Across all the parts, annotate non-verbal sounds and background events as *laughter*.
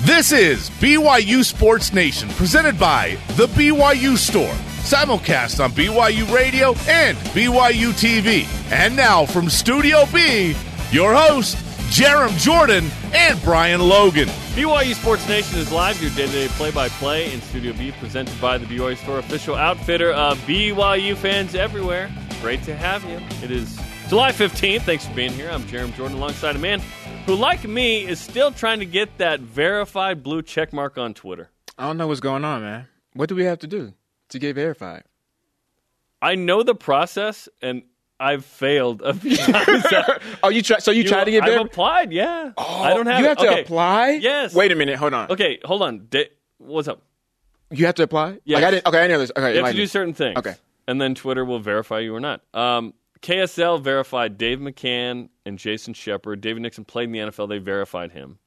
This is BYU Sports Nation, presented by The BYU Store. Simulcast on BYU Radio and BYU TV. And now from Studio B, your hosts, Jarom Jordan and Brian Logan. BYU Sports Nation is live, your day-to-day play-by-play in Studio B, presented by the BYU Store, official outfitter of BYU fans everywhere. Great to have you. It is July 15th. Thanks for being here. I'm Jarom Jordan alongside a man who, like me, is still trying to get that verified blue check mark on Twitter. I don't know what's going on, man. What do we have to do to get verified? I know the process, and I've failed a few times. *laughs* oh, you try? So you, You- tried to get I've verified? applied, yeah. I don't have You it. have to Okay. apply. Yes. Wait a minute. Hold on. Okay, hold on. Da- what's up? You have to apply. Yeah. Like I didn't. Okay, I know this. Okay. You have to do certain things. Okay. And then Twitter will verify you or not. Um, KSL verified Dave McCann and Jason Shepard. David Nixon played in the NFL. They verified him.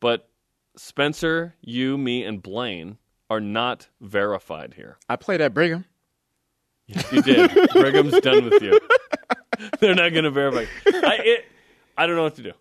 But Spencer, you, me, and Blaine are not verified here. I played at Brigham. You did. Brigham's done with you. *laughs* They're not going to verify. I, it, I don't know what to do.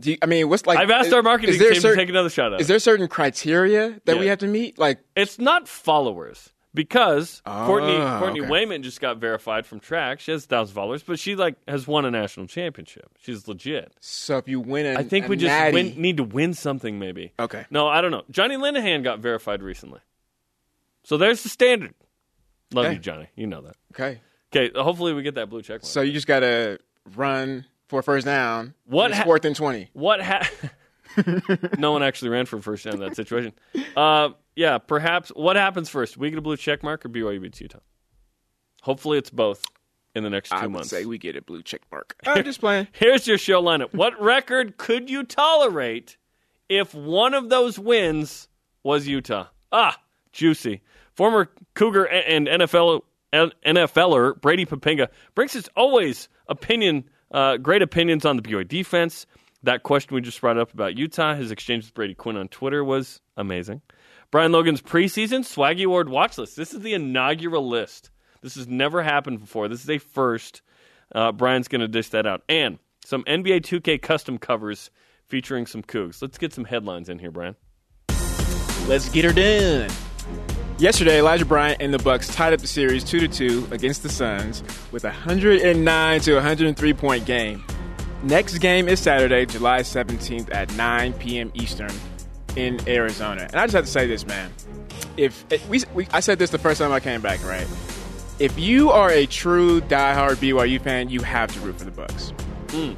Do you, I mean, what's like? I've asked is- our marketing team certain- to take another shot at Is there certain criteria that we have to meet? Like, It's not followers because Courtney Oh, Courtney okay. Wayment just got verified from track. She has thousand followers, but she like has won a national championship. She's legit. so if you win, a, I think we just win, need to win something, maybe. Okay. No, I don't know. Johnny Linehan got verified recently, so there's the standard. Love Okay. you, Johnny. You know that. Okay. Okay, hopefully we get that blue check mark. So you just gotta run for first down. What ha- fourth and twenty? What ha- *laughs* No one actually ran for first down in that situation. Uh, yeah, perhaps. What happens first? We get a blue check mark or BYU beats Utah? Hopefully, it's both in the next two I would months. say we get a blue check mark. *laughs* I'm just playing. *laughs* Here's your show lineup. What record could you tolerate if one of those wins was Utah? Ah, juicy. Former Cougar and NFL NFLer Brady Poppinga brings his always opinion, uh, great opinions on the BYU defense. That question we just brought up about Utah, his exchange with Brady Quinn on Twitter was amazing. Brian Logan's preseason Swaggy Award watch list. This is the inaugural list. This has never happened before. This is a first. Uh, Brian's going to dish that out. And some NBA 2K custom covers featuring some Cougs. Let's get some headlines in here, Brian. Let's get her done. Yesterday, Elijah Bryant and the Bucks tied up the series two to two against the Suns with a 109 to 103 point game. Next game is Saturday, July 17th at 9 p.m. Eastern in Arizona. And I just have to say this, man. If we, we I said this the first time I came back, right? If you are a true diehard BYU fan, you have to root for the Bucks.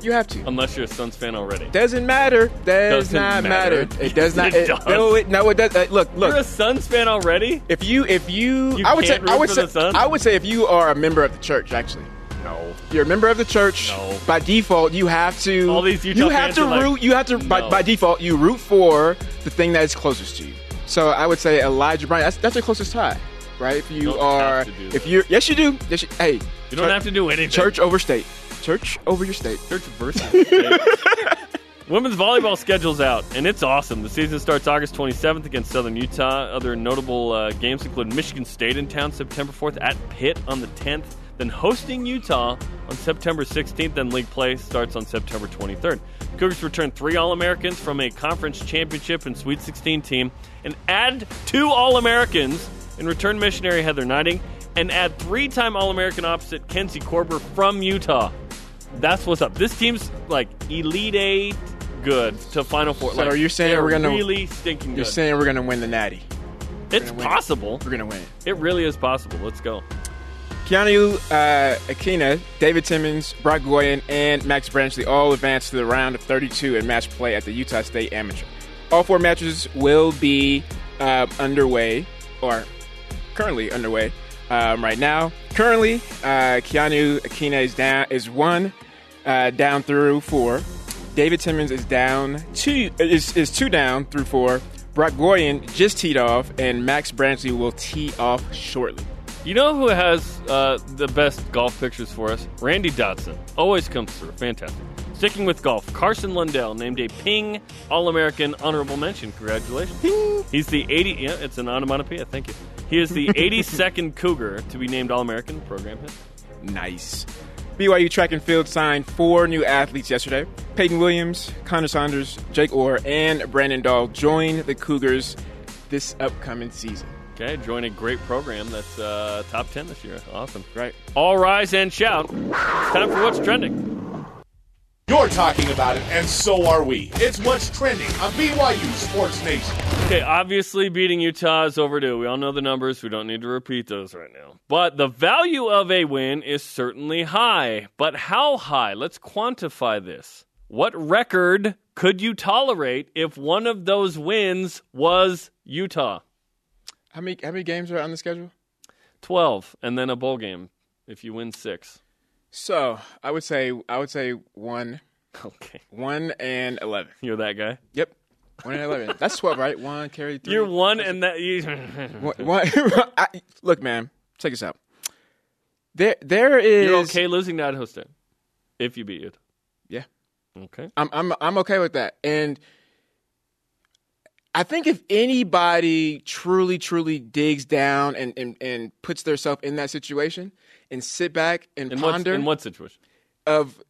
You have to. Unless you're a Suns fan already. Doesn't matter. Does Doesn't not matter. matter. *laughs* It does not. It it- does. No, it, no, it does. Uh, look, look. You're a Suns fan already? If you, if you, You I would say, I would say. I would say, if you are a member of the church, actually, No. you're a member of the church. No. By default, you have to. All these Utah you have to like, root. you have to by, by default, you root for the thing that is closest to you. So I would say Elijah Bryant. That's, that's your closest tie, right? If you don't are, have to do if you're, yes, you do. Yes, you, hey, You don't have to do anything. church over state. Church over your state. Church versus state. *laughs* Women's volleyball schedule's out, and it's awesome. The season starts August 27th against Southern Utah. Other notable uh, games include Michigan State in town September 4th, at Pitt on the 10th, then hosting Utah on September 16th. and league play starts on September 23rd. Cougars return three All Americans from a conference championship and Sweet 16 team, and add two All Americans in return missionary Heather Gneiting, and add three time All American opposite Kenzie Koerber from Utah. That's what's up. This team's like Elite Eight good to Final Four. So like, are you saying we're gonna- really stinking You're good? saying we're gonna win the Natty. it's gonna win it. possible. We're gonna win. It really is possible. Let's go. Keanu uh, Akina, David Timmons, Brock Goyen, and Max Brenchley all advanced to the round of 32 in match play at the Utah State Amateur. All four matches will be uh, underway, or currently underway um, right now. Currently, uh, Keanu Akina is down is one uh, down through four. David Timmons is down two is, is two down through four. Brock Goyen just teed off, and Max Brenchley will tee off shortly. You know who has uh, the best golf pictures for us? Randy Dotson. Always comes through. Fantastic. Sticking with golf, Carson Lundell named a Ping All American honorable mention. Congratulations. He's the 80. Yeah, it's an onomatopoeia. Thank you. He is the *laughs* 82nd Cougar to be named All American. Program hit. Nice. BYU track and field signed four new athletes yesterday. Peyton Williams, Connor Saunders, Jake Orr, and Brandon Dahl join the Cougars this upcoming season. Okay, join a great program that's uh, top 10 this year. Awesome. Right. All rise and shout. Time for what's trending. You're talking about it, and so are we. It's what's trending on BYU Sports Nation. Okay, obviously beating Utah is overdue. We all know the numbers. We don't need to repeat those right now. But the value of a win is certainly high. But how high? Let's quantify this. What record could you tolerate if one of those wins was Utah? How many how many games are on the schedule? 12, and then a bowl game if you win six. So I would say I would say one, *laughs* Okay, one and eleven. you're that guy. Yep, one and eleven. That's twelve, right? One carry three. You're one, and that you. *laughs* One, one, *laughs* I, look, man, check this out. There, there is. You're okay losing to Idaho State if you beat it. Yeah, Okay. I'm, I'm, I'm okay with that. And I think if anybody truly, truly digs down and and, and puts themselves in that situation and sit back and In what, ponder in what situation? of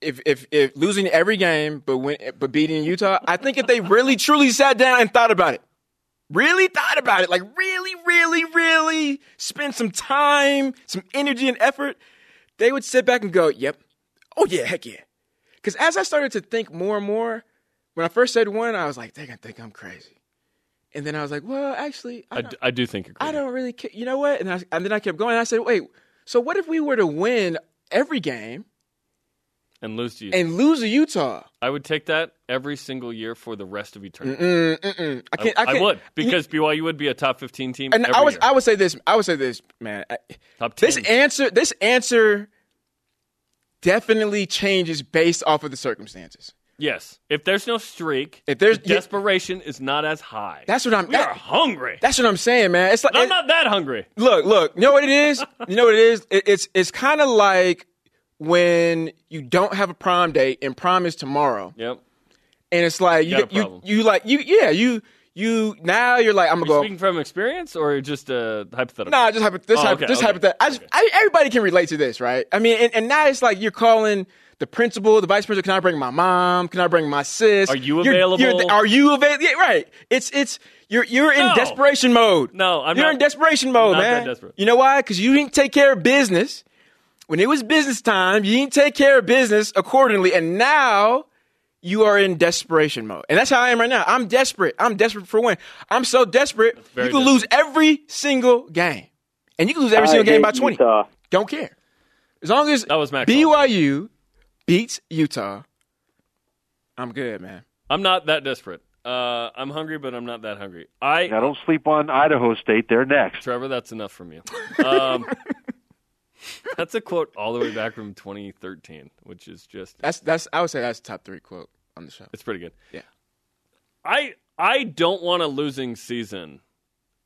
if, if if losing every game but win, but beating Utah, I think if they really truly sat down and thought about it, really thought about it, like really, really, really spend some time, some energy and effort, they would sit back and go, "Yep, oh yeah, heck yeah." Because as I started to think more and more, when I first said one, I was like, "They're gonna think I'm crazy," and then I was like, "Well, actually, I I, d- I do think you're I don't really care." You know what? And, I, and then I kept going. I said, "Wait, so what if we were to win every game?" and lose to Utah. and lose to Utah. I would take that every single year for the rest of eternity. Mm, mm-mm. I can't. I, I, can't, would because BYU would be a top 15 team. And I was. year. I would say this. I would say this, man. Top 10. this answer. This answer definitely changes based off of the circumstances. Yes, if there's no streak, If there's- the desperation is not as high. That's what I'm. we are hungry. that's what I'm saying, man. It's like I'm it- not that hungry. look, look. You know what it is? *laughs* You know what it is? It, it's it's kind of like when you don't have a prom date and prom is tomorrow, Yep. and it's like you a you, you like you yeah you you now you're like I'm gonna You go speaking from experience or just uh, hypothetical? Nah, just hypo- this Oh, hypo- okay, this okay, hypothetical. I just, I, everybody can relate to this, right? I mean, and, and now it's like you're calling the principal, the vice principal. Can I bring my mom? Can I bring my sis? Are you You're- you're- available? are you available? Yeah, right. It's it's you're you're in No. desperation mode. No, I'm you're not- in desperation mode, not that man. desperate. You know why? Because you didn't take care of business when it was business time. You didn't take care of business accordingly, and now. You are in desperation mode. And that's how I am right now. I'm desperate. I'm desperate for a win. I'm so desperate, you very can lose every single game. And you can lose every single game by 20. Utah. Don't care. As long as That was Max BYU beats Utah, I'm good, man. I'm not that desperate. Uh, I'm hungry, but I'm not that hungry. I Now, don't sleep on Idaho State. They're next. Trevor, that's enough from you. Um, *laughs* that's a quote all the way back from 2013, which is just That's that's I would say that's top three quote on the show. it's pretty good. Yeah. I I don't want a losing season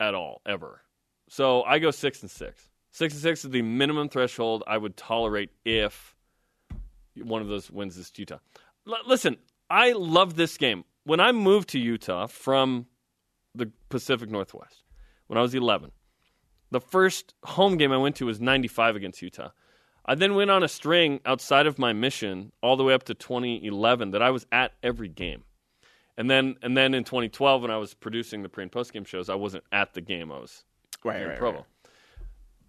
at all ever. So I go six and six. Six and six is the minimum threshold I would tolerate if one of those wins is Utah. L- listen, I love this game. When I moved to Utah from the Pacific Northwest, when I was 11, the first home game I went to was 95 against Utah. I then went on a string outside of my mission all the way up to 2011 that I was at every game. And then and then in 2012 when I was producing the pre and post game shows, I wasn't at the game. I was Right, in right, Provo. right.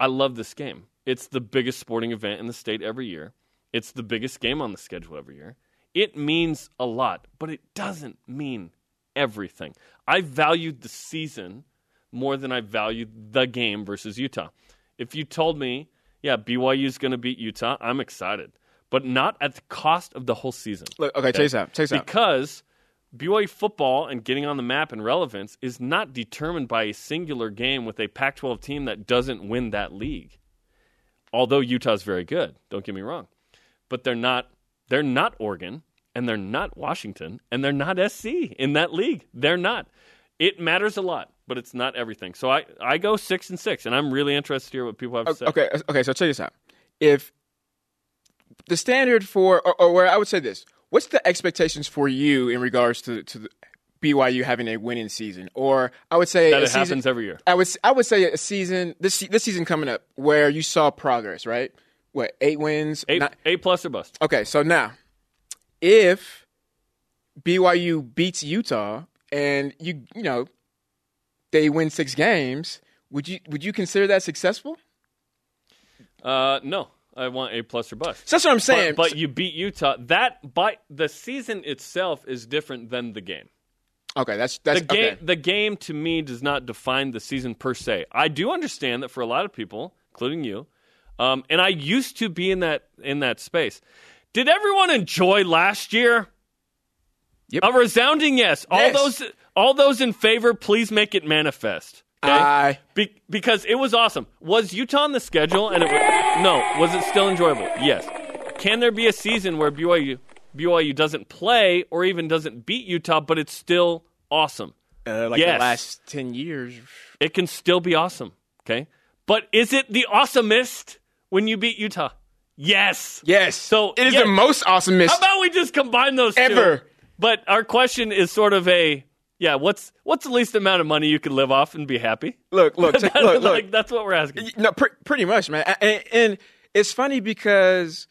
I love this game. It's the biggest sporting event in the state every year. It's the biggest game on the schedule every year. It means a lot, but it doesn't mean everything. I valued the season more than I valued the game versus Utah. If you told me, yeah, BYU is going to beat Utah, I'm excited, but not at the cost of the whole season. Look, okay, out. Check this out. Because BYU football and getting on the map and relevance is not determined by a singular game with a Pac 12 team that doesn't win that league. Although Utah's very good, don't get me wrong. But they're not they're not Oregon and they're not Washington and they're not SC in that league. They're not. It matters a lot, but it's not everything. So I, I go six and six, and I'm really interested to hear what people have to say. Okay, okay, so check this out. If the standard for, or, or where I would say this, what's the expectations for you in regards to to the BYU having a winning season, or I would say That a it season, happens every year. I would I would say a season this this season coming up where you saw progress, right? What eight wins? eight, Not- a plus or bust. okay, so now if BYU beats Utah and you you know they win six games, would you would you consider that successful? Uh, no, I want a plus or bust. So that's what I'm saying. But, but you beat Utah. That by the season itself is different than the game. okay, that's that's The game, okay. the game to me does not define the season per se. I do understand that for a lot of people, including you, um, and I used to be in that in that space. Did everyone enjoy last year? Yep. A resounding yes. All those all those in favor, please make it manifest. Okay? I Be- because it was awesome. Was Utah on the schedule? And it was, no, was it still enjoyable? Yes. Can there be a season where BYU BYU doesn't play or even doesn't beat Utah, but it's still awesome? uh, like Yes. the last ten years. It can still be awesome. Okay, but is it the awesomest when you beat Utah? Yes. Yes. So, it is yeah. the most awesome awesomest How about we just combine those two? ever. But our question is sort of a yeah. What's what's the least amount of money you could live off and be happy? Look, look, *laughs* take, look, look. like that's what we're asking. No, pr- pretty much, man. And, and it's funny because,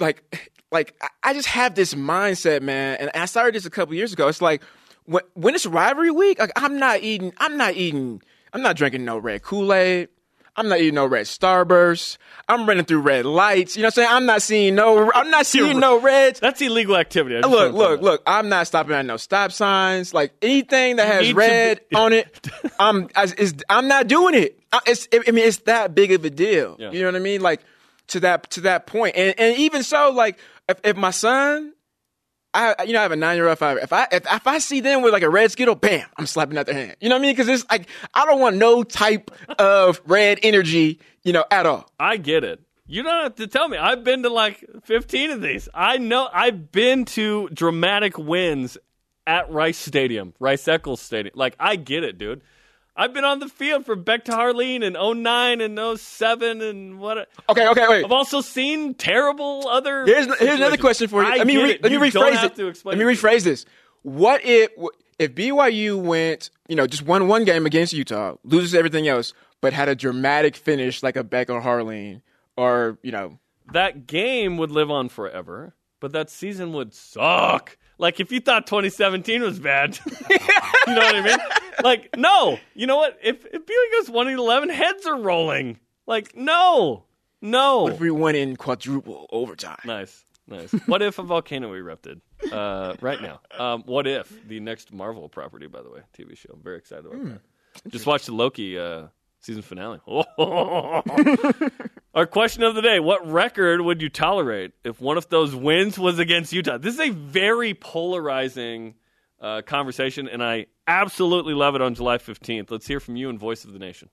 like, like I- I just have this mindset, man. And I started this a couple years ago. It's like when when it's rivalry week, like I'm not eating, I'm not eating, I'm not drinking no red Kool Aid. I'm not eating no red Starburst. I'm running through red lights. You know what I'm saying? I'm not seeing no. I'm not seeing no reds. That's illegal activity. Look, look, look! I'm not stopping at no stop signs. Like anything that has red be- on it, *laughs* I'm I, I'm not doing it. I- It's I mean it's that big of a deal. Yeah. You know what I mean? Like to that to that point. And and even so, like if, if my son, I you know I have a nine year old. If I if if I see them with like a red skittle, bam, I'm slapping out their hand. You know what I mean? Because it's like I don't want no type of red energy. You know at all. I get it. You don't have to tell me. I've been to like 15 of these. I know. I've been to dramatic wins at Rice Stadium, Rice Eccles Stadium. Like I get it, dude. I've been on the field for Beck to Harline in 09 and 07 and what. Okay, okay, wait. I've also seen terrible other. Here's, here's another question for you. I let me, re- let me You rephrase it. let me it me. rephrase this. What if if BYU went, you know, just won one game against Utah, loses everything else, but had a dramatic finish like a Beck or Harline, or you know, that game would live on forever, but that season would suck. Like if you thought 2017 was bad, *laughs* you know what I mean? Like no, you know what? If if BYU goes one and 11, heads are rolling. Like no, no. What if we went in quadruple overtime. Nice, nice. What if a volcano erupted uh, right now? Um, what if the next Marvel property, by the way, TV show? Very excited about that. Just watched the Loki uh, season finale. *laughs* Our question of the day: What record would you tolerate if one of those wins was against Utah? This is a very polarizing uh, conversation, and I absolutely love it. On July fifteenth, let's hear from you and Voice of the Nation.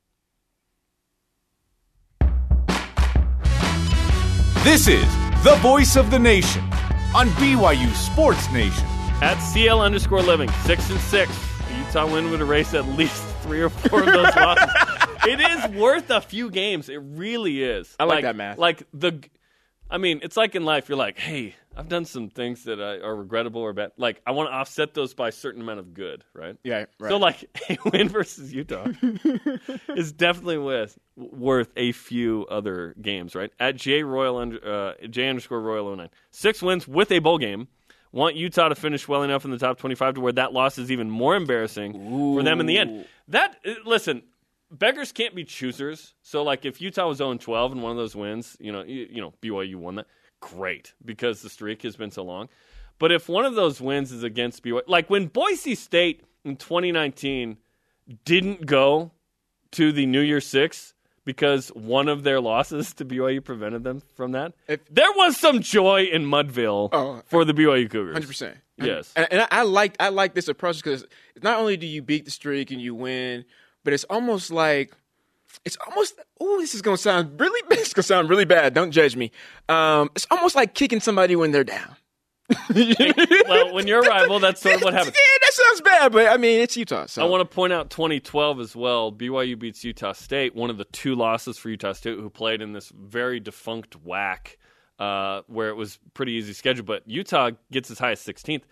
This is the voice of the nation on BYU Sports Nation. At CL underscore living, six and six. Utah win would erase at least three or four of those *laughs* losses. It is worth a few games. It really is. I like that math. Like the, I mean, it's like in life. You're like, hey, I've done some things that I, are regrettable or bad. Like I want to offset those by a certain amount of good, right? Yeah, right. So like *laughs* a win versus Utah *laughs* is definitely worth worth a few other games, right? At J Royal under, uh, J underscore Royal 09. Six wins with a bowl game. Want Utah to finish well enough in the top 25 to where that loss is even more embarrassing for them in the end. That uh, listen, beggars can't be choosers. So like if Utah was 0 12 and one of those wins, you know, you, you know, BYU won that. Great, because the streak has been so long. But if one of those wins is against BYU, like when Boise State in 2019 didn't go to the New Year Six because one of their losses to BYU prevented them from that, If- there was some joy in Mudville Oh, for the BYU Cougars. Hundred percent. Yes. and, and I, I like I like this approach because not only do you beat the streak and you win, but it's almost like it's almost. Oh, this is gonna sound really. *laughs* It's gonna sound really bad. Don't judge me. Um, it's almost like kicking somebody when they're down. well, when you're a rival, that's sort of what happens. Yeah, that sounds bad, but I mean it's Utah. So I want to point out 2012 as well. BYU beats Utah State, one of the two losses for Utah State, who played in this very defunct whack uh, where it was pretty easy schedule. But Utah gets as high as 16th.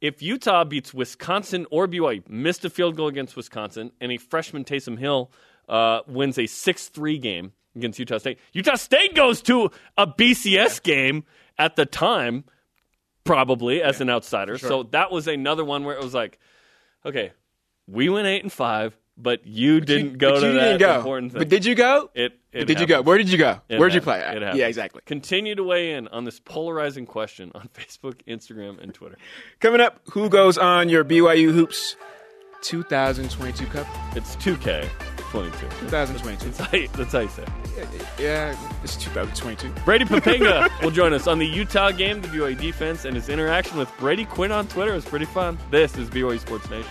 If Utah beats Wisconsin or BYU, missed a field goal against Wisconsin, and a freshman Taysom Hill uh, wins a 6 3 game, against Utah State. Utah State goes to a BCS game at the time, probably as an outsider. So that was another one where it was like, okay, we went eight and five, but you didn't go but to you that didn't go. important thing. But did you go? it, it did you go? Where did you go? It Where'd you happened. play? It at? happened. Yeah, exactly. Continue to weigh in on this polarizing question on *laughs* Facebook, Instagram, and Twitter. Coming up, who goes on your BYU Hoops 2022 Cup? It's 2K 22. 2022. That's how you, that's how you say it. Yeah, it's 2022. Brady Poppinga *laughs* will join us on the Utah game, the BYU defense, and his interaction with Brady Quinn on Twitter is pretty fun. This is BYU Sports Nation.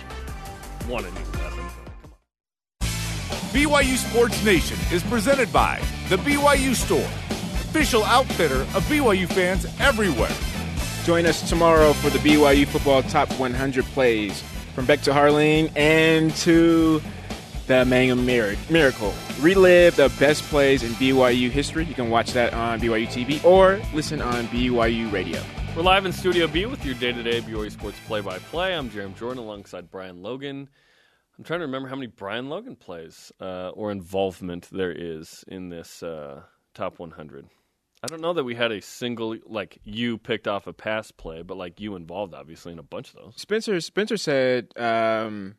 One and eleven. BYU Sports Nation is presented by The BYU Store, official outfitter of BYU fans everywhere. Join us tomorrow for the BYU Football Top 100 plays from Beck to Harline and to the Mangum Mir- Miracle. Relive the best plays in BYU history. You can watch that on BYU TV or listen on BYU Radio. We're live in Studio B with your day-to-day BYU Sports play-by-play. I'm Jarom Jordan alongside Brian Logan. I'm trying to remember how many Brian Logan plays uh, or involvement there is in this uh, top 100. I don't know that we had a single like you picked off a pass play, but like you involved obviously in a bunch of those. Spencer Spencer said um,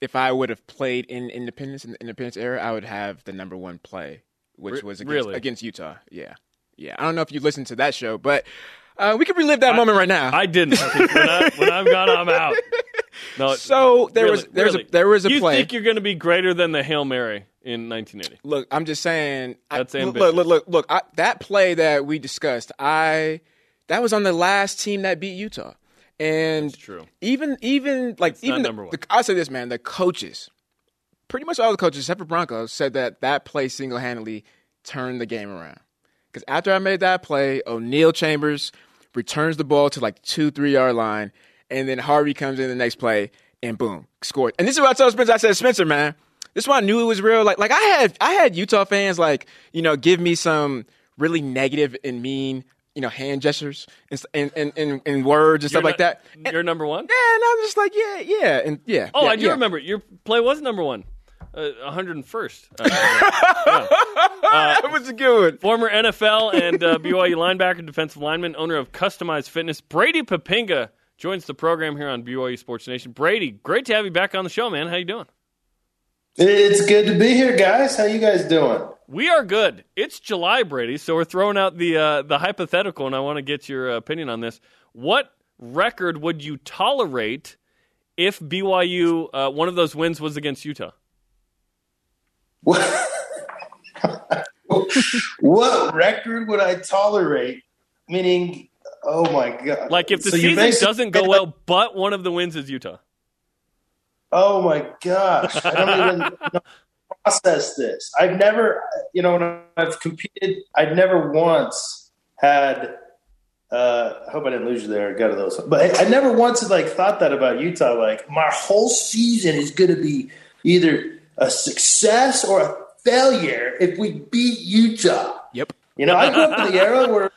if I would have played in Independence in the Independence era, I would have the number one play, which was against, really? against Utah. Yeah, yeah. I don't know if you listened to that show, but uh, we could relive that moment right now. I didn't. when, I, when I'm gone, I'm out. *laughs* No, so there really, was there was a, there was a you play. think you're going to be greater than the hail mary in 1980? Look, I'm just saying. That's look, ambitious. look, look, look. look I, that play that we discussed, I that was on the last team that beat Utah, and That's true. even even like It's not even the, number one. the, I'll say this, man. The coaches, pretty much all the coaches except for Broncos, said that that play single handedly turned the game around. Because after I made that play, O'Neill Chambers returns the ball to like two three yard line, and then Harvey comes in the next play and boom scored. And this is what I told Spencer. I said, Spencer, man, this is why I knew it was real. Like like I had I had Utah fans like you know give me some really negative and mean. You know, hand gestures and and and, and, and words and stuff You're like not- that. And- You're number one. yeah, and I'm just like, yeah, yeah, and yeah. Oh, yeah, I do yeah. remember. Your play was number one, uh, 101st. *laughs* Uh, that was a good one. former NFL and uh, BYU linebacker, defensive lineman, owner of Customized Fitness, Brady Poppinga joins the program here on BYU Sports Nation. Brady, great to have you back on the show, man. How you doing? It's good to be here, guys. How you guys doing? We are good. It's July, Brady, so we're throwing out the uh, the hypothetical, and I want to get your uh, opinion on this. What record would you tolerate if BYU uh, one of those wins was against Utah? What, *laughs* what record would I tolerate? Meaning, oh my god! Like if the So season doesn't go well, *laughs* but one of the wins is Utah. Oh my gosh! I don't even know how to process this. I've never, you know, when I've competed, I've never once had. Uh, I hope I didn't lose you there. I got to those, but I, I never once had like thought that about Utah. Like my whole season is going to be either a success or a failure if we beat Utah. Yep. You know, I grew up in the era where,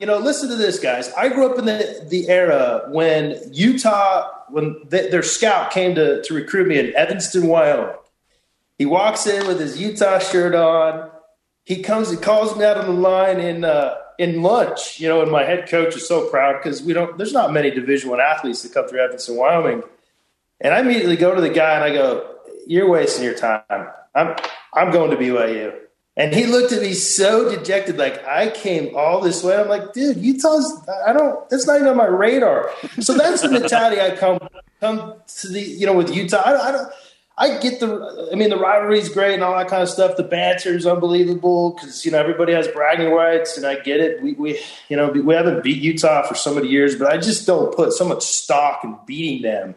you know, listen to this, guys. I grew up in the the era when Utah, when th- their scout came to to recruit me in Evanston, Wyoming. He walks in with his Utah shirt on. He comes, he calls me out on the line in uh, in lunch. You know, and my head coach is so proud because we don't. There's not many Division One athletes that come through Evanston, Wyoming. And I immediately go to the guy and I go, "You're wasting your time. I'm I'm going to BYU." And he looked at me so dejected, like I came all this way. I'm like, dude, Utah's. I don't. That's not even on my radar. So that's the mentality I come come to the. You know, with Utah, I, I don't. I get the. I mean, the rivalry's great and all that kind of stuff. The banter is unbelievable because you know everybody has bragging rights, and I get it. We, we, you know, we haven't beat Utah for so many years, but I just don't put so much stock in beating them.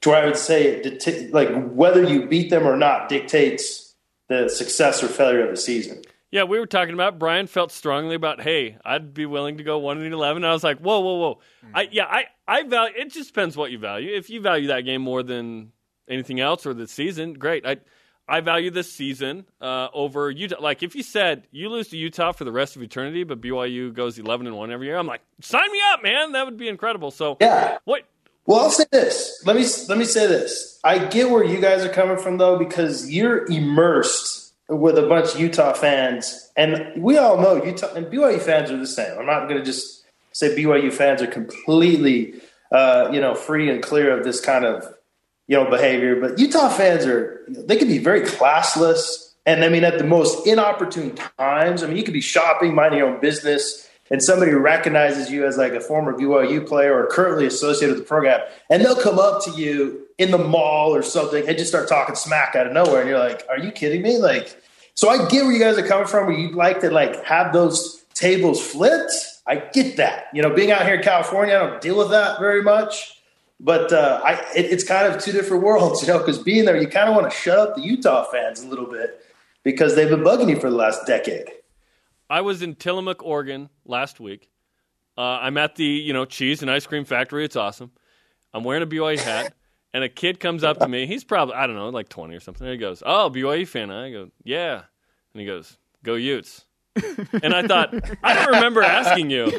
To where I would say, it dicta- like whether you beat them or not dictates the success or failure of the season. Yeah, we were talking about Brian felt strongly about, hey, I'd be willing to go one and eleven. I was like, whoa, whoa, whoa. Hmm. I yeah, I I value. It just depends what you value. If you value that game more than anything else or the season, great. I I value this season uh, over Utah. Like if you said you lose to Utah for the rest of eternity, but BYU goes eleven and one every year, I'm like, sign me up, man. That would be incredible. So Yeah. what? Well, I'll say this. Let me let me say this. I get where you guys are coming from though, because you're immersed with a bunch of Utah fans, and we all know Utah and BYU fans are the same. I'm not going to just say BYU fans are completely, uh, you know, free and clear of this kind of, you know, behavior. But Utah fans are they can be very classless, and I mean at the most inopportune times. I mean, you could be shopping, minding your own business, and somebody recognizes you as like a former BYU player or currently associated with the program, and they'll come up to you in the mall or something and just start talking smack out of nowhere, and you're like, "Are you kidding me?" Like, so I get where you guys are coming from. Where you'd like to like have those tables flipped. I get that. You know, being out here in California, I don't deal with that very much. But uh, I, it, it's kind of two different worlds, *laughs* you know, because being there, you kind of want to shut up the Utah fans a little bit because they've been bugging you for the last decade. I was in Tillamook, Oregon last week. Uh, I'm at the you know cheese and ice cream factory. It's awesome. I'm wearing a BYU hat, *laughs* and a kid comes up to me. He's probably I don't know like 20 or something. And he goes, "Oh, BYU fan?" I go, "Yeah," and he goes, "Go Utes." *laughs* and I thought I don't remember asking you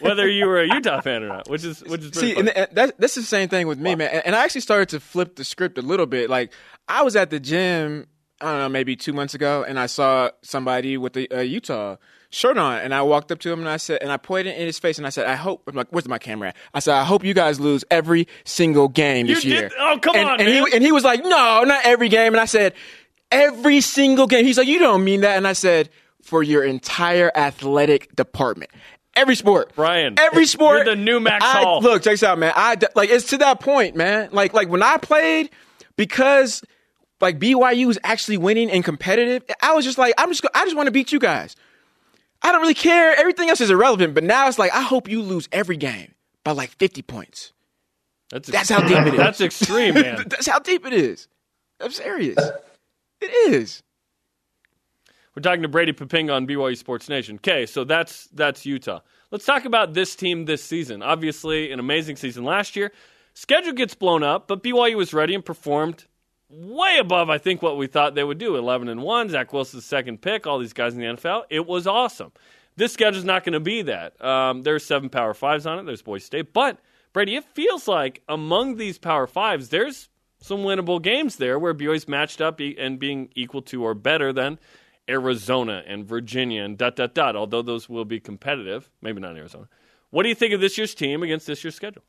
whether you were a Utah fan or not, which is which is see, and that, that's the same thing with me, man. And I actually started to flip the script a little bit. Like I was at the gym I don't know, maybe two months ago, and I saw somebody with a, a, Utah shirt on, and I walked up to him and I said, and I pointed in his face, and I said, I hope, I'm like, where's my camera at? I said, I hope you guys lose every single game this you year. Did? Oh, come and, on, and man. He, and he was like, no, not every game. And I said, every single game. He's like, you don't mean that. And I said, for your entire athletic department. Every sport, Brian. Every sport. You're the new Max I, Hall. Look, check this out, man. I like it's to that point, man. Like, like when I played, because like BYU was actually winning and competitive, I was just like, I'm just, I just want to beat you guys. I don't really care. Everything else is irrelevant. But now it's like, I hope you lose every game by like 50 points. That's, That's how deep it is. *laughs* That's extreme, man. *laughs* That's how deep it is. I'm serious. It is. We're talking to Brady Poppinga on BYU Sports Nation. Okay, so that's that's Utah. Let's talk about this team this season. Obviously, an amazing season last year. Schedule gets blown up, but BYU was ready and performed way above, I think, what we thought they would do. 11 and 1, Zach Wilson's second pick, all these guys in the NFL. It was awesome. This schedule's not going to be that. Um, there's seven Power Fives on it. There's Boise State. But, Brady, it feels like among these Power Fives, there's some winnable games there where BYU's matched up and being equal to or better than Arizona and Virginia and dot, dot, dot, although those will be competitive. Maybe not Arizona. What do you think of this year's team against this year's schedule?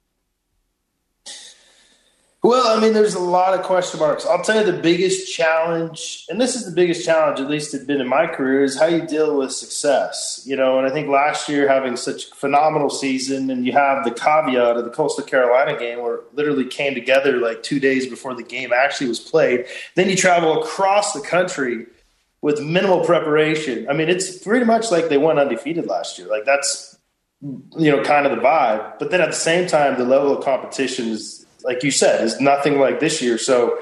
Well, I mean, there's a lot of question marks. I'll tell you the biggest challenge, and this is the biggest challenge, at least it's been in my career, is how you deal with success. You know, and I think last year having such phenomenal season, and you have the caveat of the Coastal Carolina game where it literally came together like two days before the game actually was played. Then you travel across the country with minimal preparation. I mean, it's pretty much like they went undefeated last year. Like that's you know kind of the vibe. But then at the same time, the level of competition is like you said, is nothing like this year. So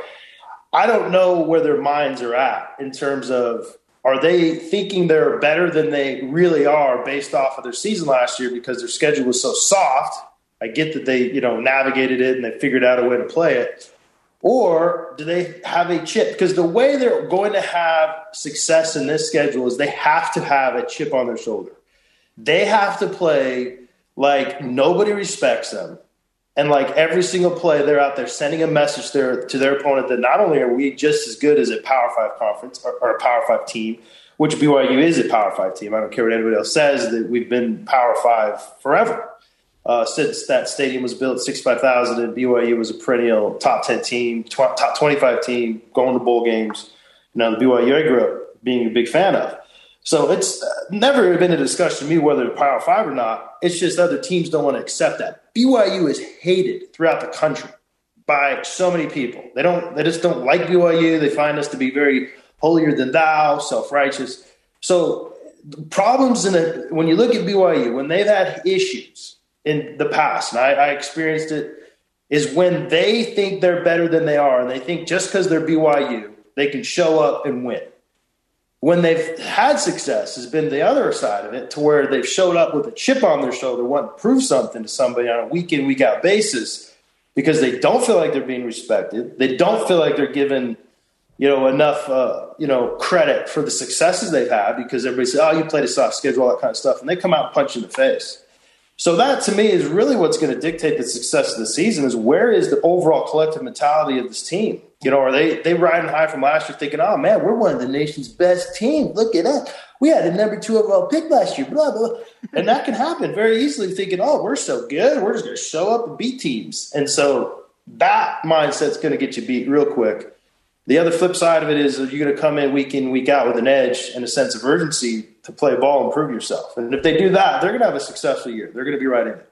I don't know where their minds are at in terms of are they thinking they're better than they really are based off of their season last year because their schedule was so soft. I get that they, you know, navigated it and they figured out a way to play it. Or do they have a chip? Because the way they're going to have success in this schedule is they have to have a chip on their shoulder. They have to play like nobody respects them and like every single play, they're out there sending a message there to their opponent that not only are we just as good as a Power Five conference or, or a Power Five team, which BYU is a Power Five team. I don't care what anybody else says that we've been Power Five forever uh, since that stadium was built. Sixty five thousand, and BYU was a perennial top ten team, tw- top twenty five team, going to bowl games. You know, the BYU I grew up being a big fan of. So it's never been a discussion to me whether they're Power Five or not. It's just other teams don't want to accept that. BYU is hated throughout the country by so many people. They don't. They just don't like BYU. They find us to be very holier than thou, self righteous. So problems in it when you look at BYU when they've had issues in the past, and I, I experienced it, is when they think they're better than they are, and they think just because they're BYU, they can show up and win. When they've had success has been the other side of it to where they've showed up with a chip on their shoulder wanting to prove something to somebody on a week in week out basis because they don't feel like they're being respected. They don't feel like they're given you know enough uh, you know credit for the successes they've had because everybody says oh you played a soft schedule all that kind of stuff and they come out and punch in the face So that to me is really what's going to dictate the success of the season is where is the overall collective mentality of this team? You know, are they they riding high from last year thinking, oh man, we're one of the nation's best teams. Look at that. We had a number two overall pick last year, blah, blah, blah. And that can happen very easily thinking, oh, we're so good. We're just going to show up and beat teams. And so that mindset's going to get you beat real quick. The other flip side of it is you're going to come in week in, week out with an edge and a sense of urgency to play ball and prove yourself. And if they do that, they're going to have a successful year. They're going to be right in it.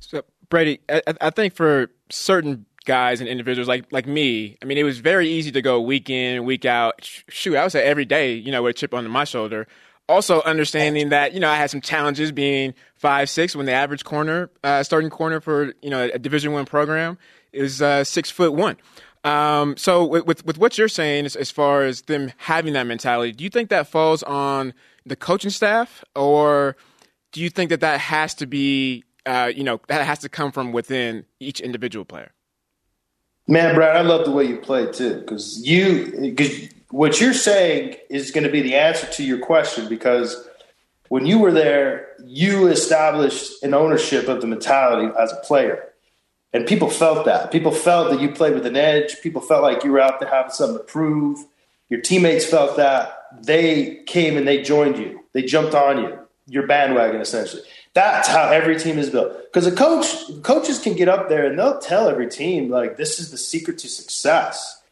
So, Brady, I, I think for certain guys and individuals like like me, I mean, it was very easy to go week in, week out. Shoot, I would say every day, you know, with a chip on my shoulder. Also, understanding that you know I had some challenges being five six when the average corner, uh, starting corner for you know a Division One program is uh, six foot one. Um, so with, with, with what you're saying as, as far as them having that mentality, do you think that falls on the coaching staff, or do you think that that has to be uh, you know that has to come from within each individual player? Man, Brad, I love the way you play too, because you because what you're saying is going to be the answer to your question because when you were there, you established an ownership of the mentality as a player. And people felt that. People felt that you played with an edge. People felt like you were out there having something to prove. Your teammates felt that. They came and they joined you. They jumped on you, your bandwagon essentially. That's how every team is built. Because a coach, coaches can get up there and they'll tell every team like this is the secret to success.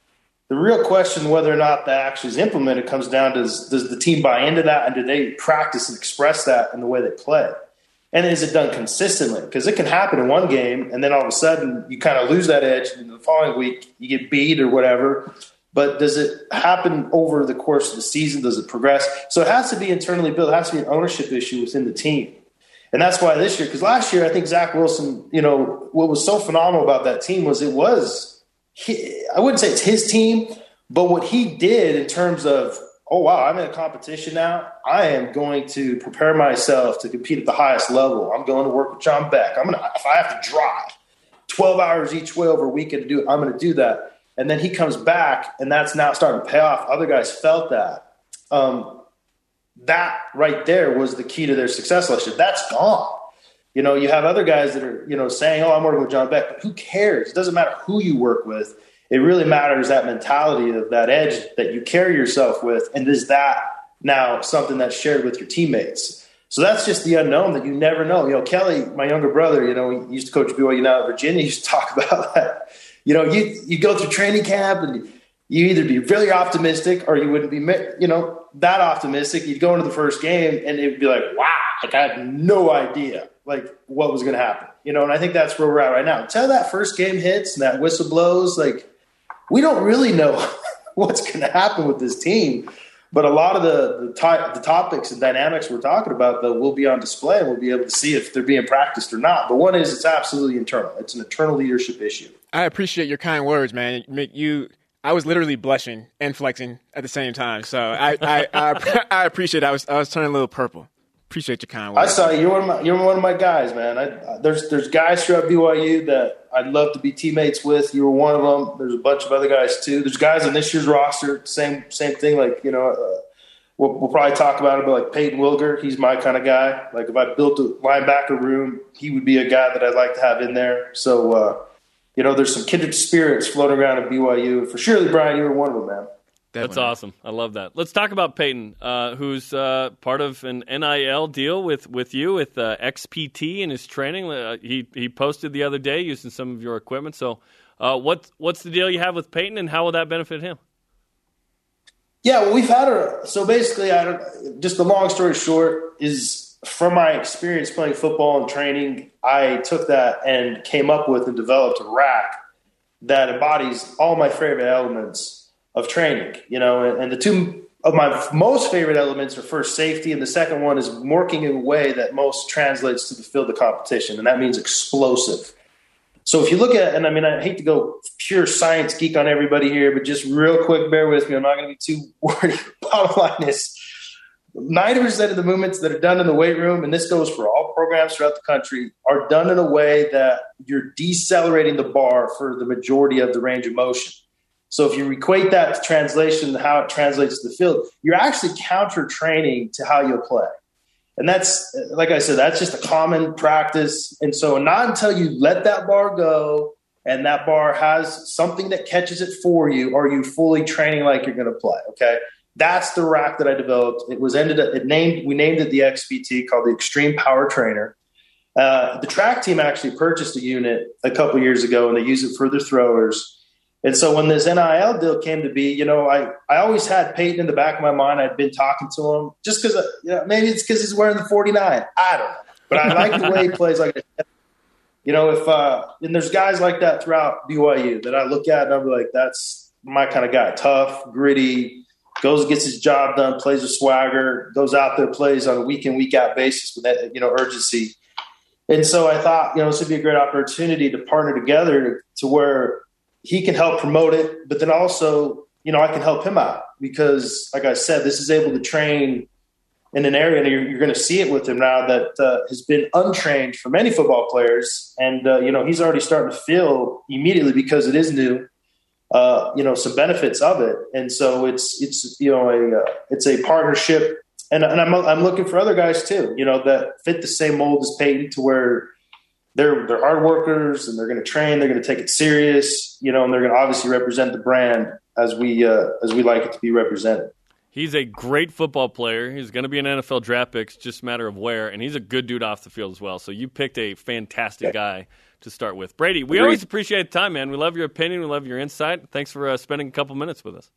The real question whether or not that actually is implemented comes down to does, does the team buy into that and do they practice and express that in the way they play? And is it done consistently? Because it can happen in one game, and then all of a sudden you kind of lose that edge, and the following week you get beat or whatever. But does it happen over the course of the season? Does it progress? So it has to be internally built. It has to be an ownership issue within the team. And that's why this year, because last year I think Zach Wilson, you know, what was so phenomenal about that team was it was, he, I wouldn't say it's his team, but what he did in terms of oh wow, I'm in a competition now. I am going to prepare myself to compete at the highest level. I'm going to work with John Beck. I'm gonna if I have to drive 12 hours each way over a weekend to do it, I'm gonna do that. And then he comes back, and that's now starting to pay off. Other guys felt that. Um, that right there was the key to their success last year. That's gone. You know, you have other guys that are, you know, saying, "Oh, I'm working with John Beck," but who cares? It doesn't matter who you work with it really matters that mentality of that edge that you carry yourself with. And is that now something that's shared with your teammates? So that's just the unknown that you never know. You know, Kelly, my younger brother, you know, he used to coach BYU now at Virginia, he used to talk *laughs* about that. You know, you, you go through training camp and you either be really optimistic or you wouldn't be, you know, that optimistic. You'd go into the first game and it'd be like, wow, like I had no idea like what was going to happen, you know. And I think that's where we're at right now. Until that first game hits and that whistle blows, like we don't really know *laughs* what's going to happen with this team. But a lot of the the, ty- the, topics and dynamics we're talking about, though, will be on display, and we'll be able to see if they're being practiced or not. But one is it's absolutely internal; it's an internal leadership issue. I appreciate your kind words, man. You, I was literally blushing and flexing at the same time. So I, I, I, *laughs* I appreciate. It. I was, I was turning a little purple. Appreciate your kind words. I saw you. You're one of my, you're one of my guys, man. I, there's there's guys throughout BYU that I'd love to be teammates with. You were one of them. There's a bunch of other guys too. There's guys on this year's roster. Same same thing. Like you know, uh, we'll, we'll, probably talk about it. But like Payton Wilgar, he's my kind of guy. Like if I built a linebacker room, he would be a guy that I'd like to have in there. So uh, you know, there's some kindred spirits floating around at BYU. For surely, Brian, you were one of them, man. Definitely. That's awesome. I love that. Let's talk about Payton, uh, who's uh, part of an NIL deal with, with you with uh, XPT in his training. Uh, he he posted the other day using some of your equipment. So, uh, what what's the deal you have with Payton, and how will that benefit him? Yeah, well, we've had a so basically, I don't, just the long story short is from my experience playing football and training, I took that and came up with and developed a rack that embodies all my favorite elements of training, you know, and, and the two of my most favorite elements are first safety, and the second one is working in a way that most translates to the field of competition, and that means explosive. So if you look at, and I mean, I hate to go pure science geek on everybody here, but just real quick, bear with me. I'm not going to be too *laughs* wordy. Bottom line is, 90% of the movements that are done in the weight room, and this goes for all programs throughout the country, are done in a way that you're decelerating the bar for the majority of the range of motion. So if you equate that to translation, how it translates to the field, you're actually counter training to how you'll play. And that's, like I said, that's just a common practice. And so, not until you let that bar go and that bar has something that catches it for you, are you fully training like you're going to play. Okay. That's the rack that I developed. It was ended up, it named, we named it the XPT called the Extreme Power Trainer. Uh, the track team actually purchased a unit a couple years ago and they use it for their throwers. And so when this NIL deal came to be, you know, I, I always had Payton in the back of my mind. I'd been talking to him just because, uh, you know, maybe it's because he's wearing the 49. I don't know. But I like the way he plays. Like, you know, if, uh, and there's guys like that throughout BYU that I look at and I'm like, that's my kind of guy. Tough, gritty, goes gets his job done, plays with swagger, goes out there, plays on a week in, week out basis with that, you know, urgency. And so I thought, you know, this would be a great opportunity to partner together to, to where he can help promote it, but then also, you know, I can help him out because, like I said, this is able to train in an area, and you're, you're going to see it with him now that uh, has been untrained for many football players, and uh, you know he's already starting to feel immediately because it is new. Uh, you know some benefits of it, and so it's it's you know a uh, it's a partnership, and, and I'm I'm looking for other guys too, you know that fit the same mold as Payton to where they're they're hard workers and they're going to train. They're going to take it serious, you know, and they're going to obviously represent the brand as we uh, as we like it to be represented. He's a great football player. He's going to be an NFL draft pick. Just a matter of where, and he's a good dude off the field as well. So you picked a fantastic guy to start with, Brady. We always appreciate the time, man. We love your opinion. We love your insight. Thanks for uh, spending a couple minutes with us.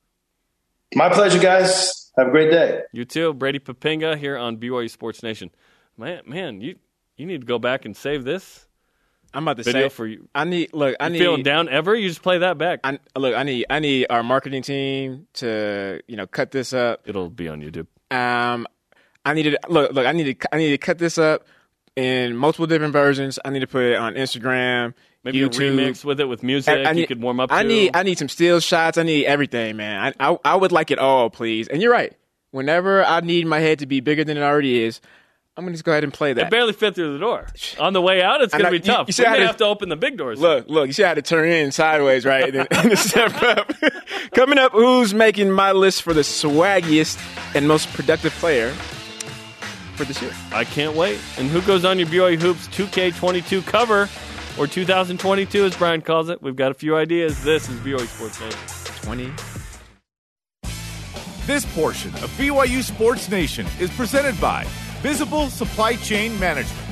My pleasure, guys. Have a great day. You too, Brady Poppinga here on BYU Sports Nation. Man, man, you you need to go back and save this I'm about to video say for you. I need look. I You need feeling down ever? You just play that back. I, look. I need. I need our marketing team to you know cut this up. It'll be on YouTube. Um, I need to look. Look. I need to. I need to cut this up in multiple different versions. I need to put it on Instagram, Maybe YouTube. a remix with it with music. I, I need, you could warm up. I to. need. I need some still shots. I need everything, man. I, I I would like it all, please. And you're right. Whenever I need my head to be bigger than it already is, I'm gonna just go ahead and play that. It barely fit through the door. On the way out, it's going to know- be tough. you see we how may this- have to open the big doors. Look, look, you see how to turn in sideways, right? and, then, *laughs* and then step up. *laughs* Coming up, who's making my list for the swaggiest and most productive player for this year? I can't wait. And who goes on your BYU Hoops 2K22 cover, or 2022 as Brian calls it? We've got a few ideas. This is BYU Sports Nation. 20. This portion of BYU Sports Nation is presented by Visible Supply Chain Management.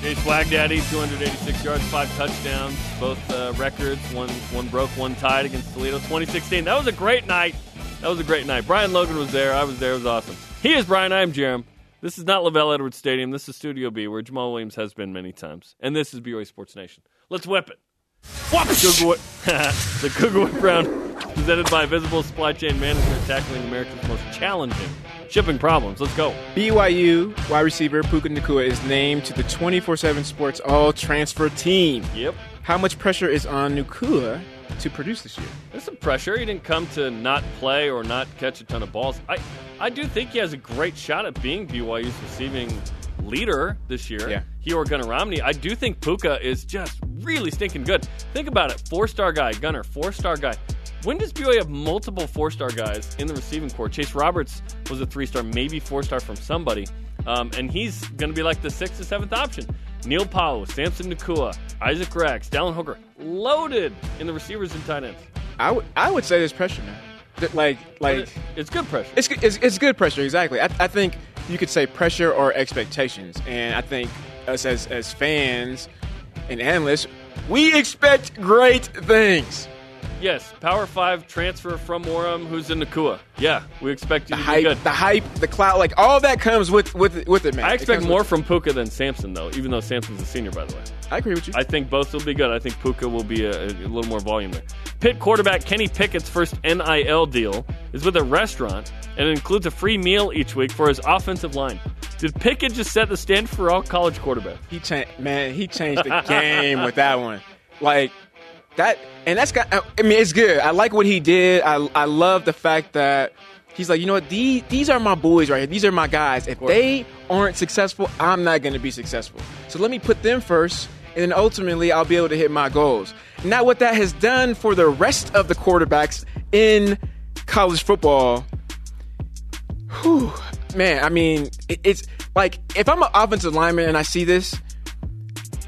Jay Swag Daddy, 286 yards, five touchdowns, both uh, records. One one broke, one tied against Toledo. 2016. That was a great night. That was a great night. Brian Logan was there. I was there. It was awesome. He is Brian. I am Jarom. This is not LaVell Edwards Stadium. This is Studio B, where Jamaal Williams has been many times. And this is BYU Sports Nation. Let's whip it. *laughs* The Cougar Whip round presented by Visible Supply Chain Management, tackling America's most challenging shipping problems. Let's go. BYU wide receiver Puka Nacua is named to the 24 7 Sports All Transfer Team. Yep. How much pressure is on Nacua to produce this year? There's some pressure. He didn't come to not play or not catch a ton of balls. I, I do think he has a great shot at being BYU's receiving leader this year. Yeah. He or Gunnar Romney. I do think Puka is just really stinking good. Think about it. Four star guy, Gunnar, four star guy. When does BYU have multiple four star guys in the receiving corps? Chase Roberts was a three star, maybe four star from somebody. Um, and he's going to be like the sixth or seventh option. Neil Pau'u, Samson Nacua, Isaac Rex, Dallin Holker, loaded in the receivers and tight ends. I would say there's pressure now. That, Like like It's good pressure. it's, it's it's good pressure exactly. I, I think you could say pressure or expectations, and I think us as as fans and analysts, we expect great things. Yes, Power Five transfer from Orem, who's in Nacua. Yeah, we expect you The to be hype, good. the hype, the clout, like all that comes with with with it, man. I expect more from Puka than Samson, though. Even though Samson's a senior, by the way. I agree with you. I think both will be good. I think Puka will be a, a little more volume there. Pitt quarterback Kenny Pickett's first NIL deal is with a restaurant, and it includes a free meal each week for his offensive line. Did Pickett just set the standard for all college quarterbacks? he changed, man. He changed the game with that one. Like that, and that's got. I mean, it's good. I like what he did. I I love the fact that he's like, you know what? These these are my boys right here. These are my guys. If they aren't successful, I'm not going to be successful. So let me put them first, and then ultimately I'll be able to hit my goals. Now, what that has done for the rest of the quarterbacks in college football. Whew, man, I mean, it, it's like if I'm an offensive lineman and I see this,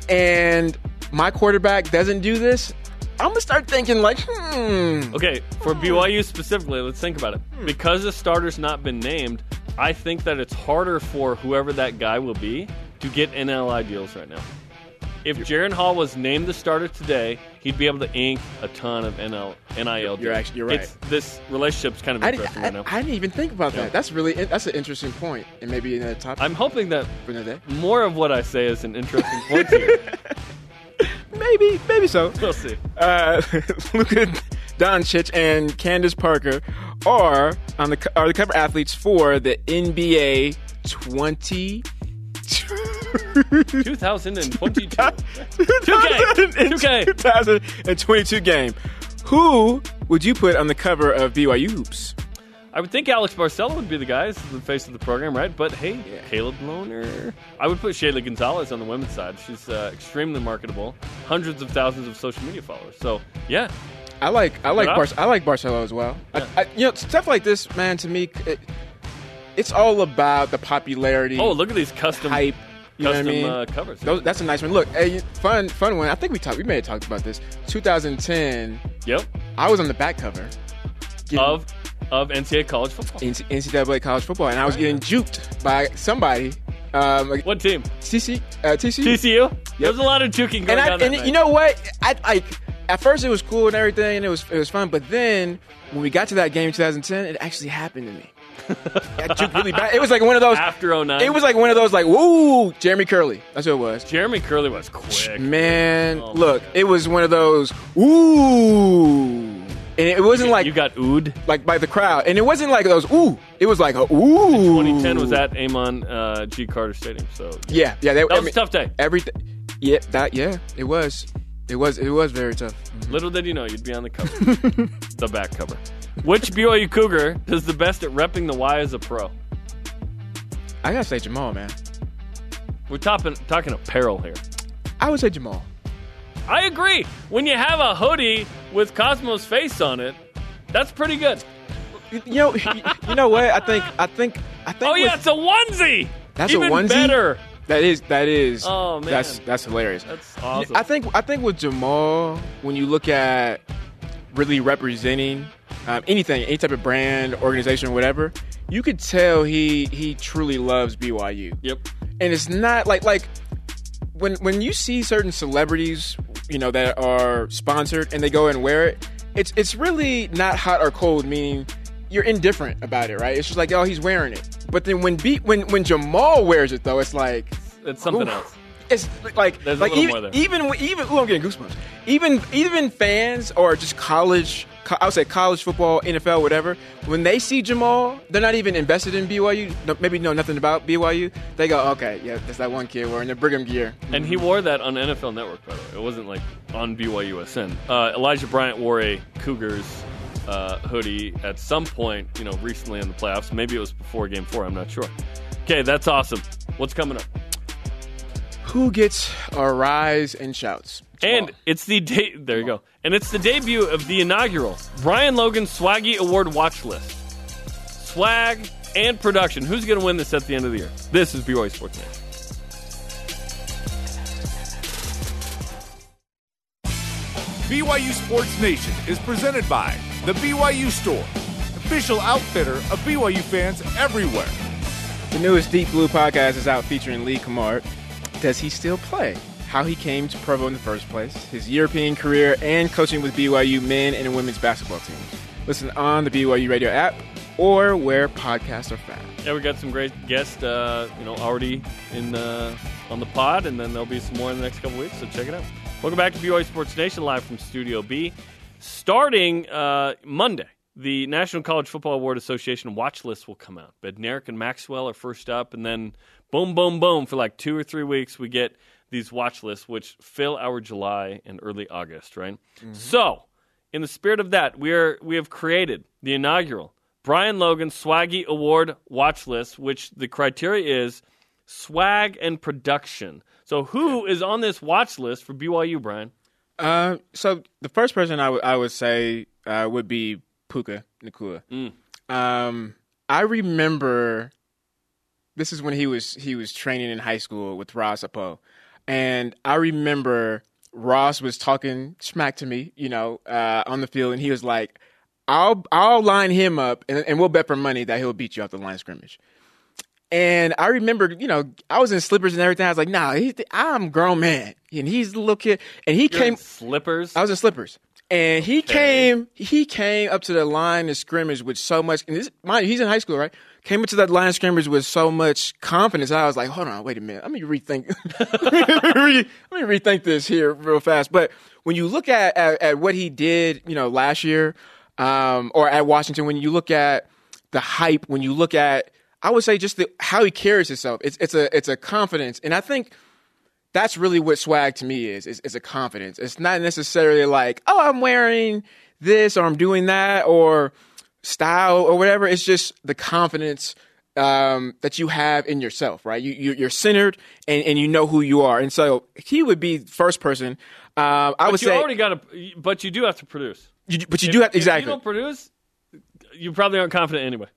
and my quarterback doesn't do this, I'm gonna start thinking like, hmm. Okay, for BYU specifically, let's think about it. Because the starter's not been named, I think that it's harder for whoever that guy will be to get NLI deals right now. If Jaren Hall was named the starter today, he'd be able to ink a ton of NL, NIL deals. You're actually- you're right. It's, this relationship's kind of I, didn't- interesting I, right now. I didn't even think about Yeah. that. That's really that's an interesting point, and maybe another topic I'm hoping that for another day. more of what I say is an interesting point here. *laughs* Maybe, maybe so. We'll see. uh, *laughs* Luka Doncic and Candace Parker are on the are the cover athletes for the NBA 20. 2022. 2K. 2022 game. Who would you put on the cover of BYU hoops? I would think Alex Barcelo would be the guy, the face of the program, right? But hey, Caleb Lohner. I would put Shaylee Gonzales on the women's side. She's uh, extremely marketable, hundreds of thousands of social media followers. So yeah, I like I like Bar- I like Barcelo as well. Yeah. I, I, you know stuff like this, man. To me, it, it's all about the popularity. Oh, look at these custom hype. You know what I custom mean? uh, covers. Those, that's a nice one. Look, hey, fun, fun one. I think we talked. We may have talked about this. 2010. Yep. I was on the back cover getting Of of NCAA college football. NCAA college football, and I was getting juked by somebody. Um, What team? TC, uh, TCU. TCU. There was a lot of juking going and I, on. that and night. you know what? I like at first it was cool and everything, and it was it was fun. But then when we got to that game in 2010, it actually happened to me. *laughs* I juked really bad. It was like one of those. after 09, It was like one of those like woo, Jeremy Kerley. That's what it was. Jeremy Kerley was quick. Man, Oh, look, it was one of those ooh, and it wasn't like you got ooed. like by the crowd, and it wasn't like those ooh. It was like a ooh. 2010 was at Amon uh, G. Carter Stadium. So Yeah, yeah. They, that I was a mean, tough day. Everything. Yeah, that. Yeah, it was. It was. It was very tough. Little did you know you'd be on the cover, *laughs* the back cover. Which BYU Cougar does the best at repping the Y as a pro? I gotta say Jamaal, man. We're talking talking apparel here. I would say Jamaal. I agree. When you have a hoodie with Cosmo's face on it, that's pretty good. You, know. *laughs* you know what? I think. I think. I think. Oh yeah, it's a onesie. That's a Even onesie? better. that is. That is. Oh, man. That's that's hilarious. That's awesome. I think. I think with Jamaal, when you look at really representing um, anything, any type of brand, organization, whatever, you could tell he he truly loves BYU. Yep. and it's not like like when when you see certain celebrities, you know, that are sponsored and they go and wear it, it's it's really not hot or cold, meaning you're indifferent about it, right? It's just like, oh, he's wearing it. But then when B, when when Jamaal wears it though, it's like It's something else. it's like There's like even more there. even even ooh, I'm getting goosebumps. Even even fans or just college, co- I would say college football, NFL, whatever. When they see Jamaal, they're not even invested in BYU. Maybe know nothing about BYU. They go, okay, yeah, that's that one kid wearing the Brigham gear. And he wore that on NFL Network, by the way. It wasn't like on BYUSN. Uh, Elijah Bryant wore a Cougars uh, hoodie at some point, you know, recently in the playoffs. Maybe it was before Game Four. I'm not sure. Okay, that's awesome. What's coming up? Who gets a rise and shouts? And it's the de- there you go. And it's the debut of the inaugural Brian Logan Swaggy Award watch list. Swag and production. Who's going to win this at the end of the year? This is BYU Sports Nation. BYU Sports Nation is presented by The BYU Store, official outfitter of BYU fans everywhere. The newest Deep Blue podcast is out featuring Lee Cummard. Does he still play? How he came to Provo in the first place, his European career, and coaching with BYU men and women's basketball teams. Listen on the BYU radio app or where podcasts are found. Yeah, we got some great guests, uh, you know, already in the, on the pod, and then there'll be some more in the next couple weeks. So check it out. Welcome back to BYU Sports Nation, live from Studio B. Starting uh, Monday, the National College Football Award Association watch list will come out. Bednarik and Maxwell are first up, and then boom, boom, boom for like two or three weeks, we get these watch lists, which fill our July and early August, right? So, in the spirit of that, we are we have created the inaugural Brian Logan Swaggy Award watch list, which the criteria is swag and production. So, who is on this watch list for BYU, Brian? Uh, so the first person I would would say uh, would be Puka Nacua. Um, I remember This is when he was he was training in high school with Ross Apo, and I remember Ross was talking smack to me, you know, uh, on the field, and he was like, "I'll I'll line him up, and, and we'll bet for money that he'll beat you off the line of scrimmage." And I remember, you know, I was in slippers and everything. I was like, "Nah, he's, I'm a grown man, and he's a little kid." And he You're came. slippers. I was in slippers. And he came he came up to the line of scrimmage with so much and this mind you, he's in high school, right? Came up to that line of scrimmage with so much confidence. I was like, hold on, wait a minute. Let me rethink *laughs* let, me, let me rethink this here real fast. But when you look at, at, at what he did, you know, last year, um, or at Washington, when you look at the hype, when you look at I would say just the, how he carries himself, it's it's a it's a confidence. And I think that's really what swag to me is, is is a confidence. It's not necessarily like, oh, I'm wearing this or I'm doing that or style or whatever. It's just the confidence um, that you have in yourself, right? You, you you're centered and, and you know who you are. And so he would be first person. Um, I but would you say, already got to. But you do have to produce. you, but you If- do have if exactly. you don't produce, you probably aren't confident anyway.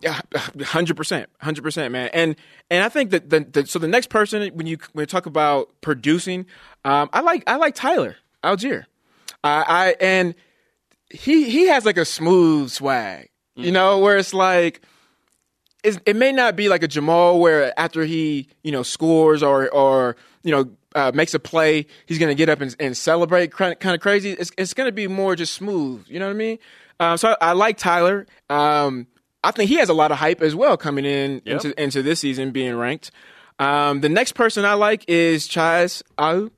Yeah, hundred percent, hundred percent, man. And and I think that the, the so the next person when you when you talk about producing, um, I like I like Tyler Allgeier. I I and he he has like a smooth swag, you know, where it's like. It's, it may not be like a Jamaal where after he you know scores or or you know uh, makes a play he's gonna get up and, and celebrate kind of crazy. It's it's gonna be more just smooth. You know what I mean? Um, so I, I like Tyler. Um, I think he has a lot of hype as well coming in Yep. into into this season being ranked. Um, the next person I like is Chaz Au.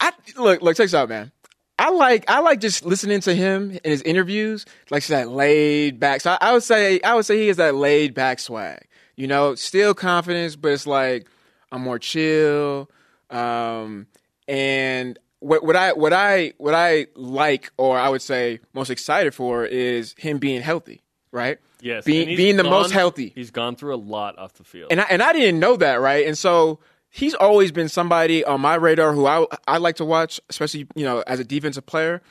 I look look check this out, man. I like I like just listening to him in his interviews, like that laid back. So I, I would say I would say he has that laid back swag. You know, still confidence, but it's like I'm more chill. Um, and what what I what I what I like, or I would say most excited for, is him being healthy, right? Yes, being being the gone- most healthy. He's gone through a lot off the field. And I, and I didn't know that, right? And so he's always been somebody on my radar who I I like to watch, especially you know as a defensive player.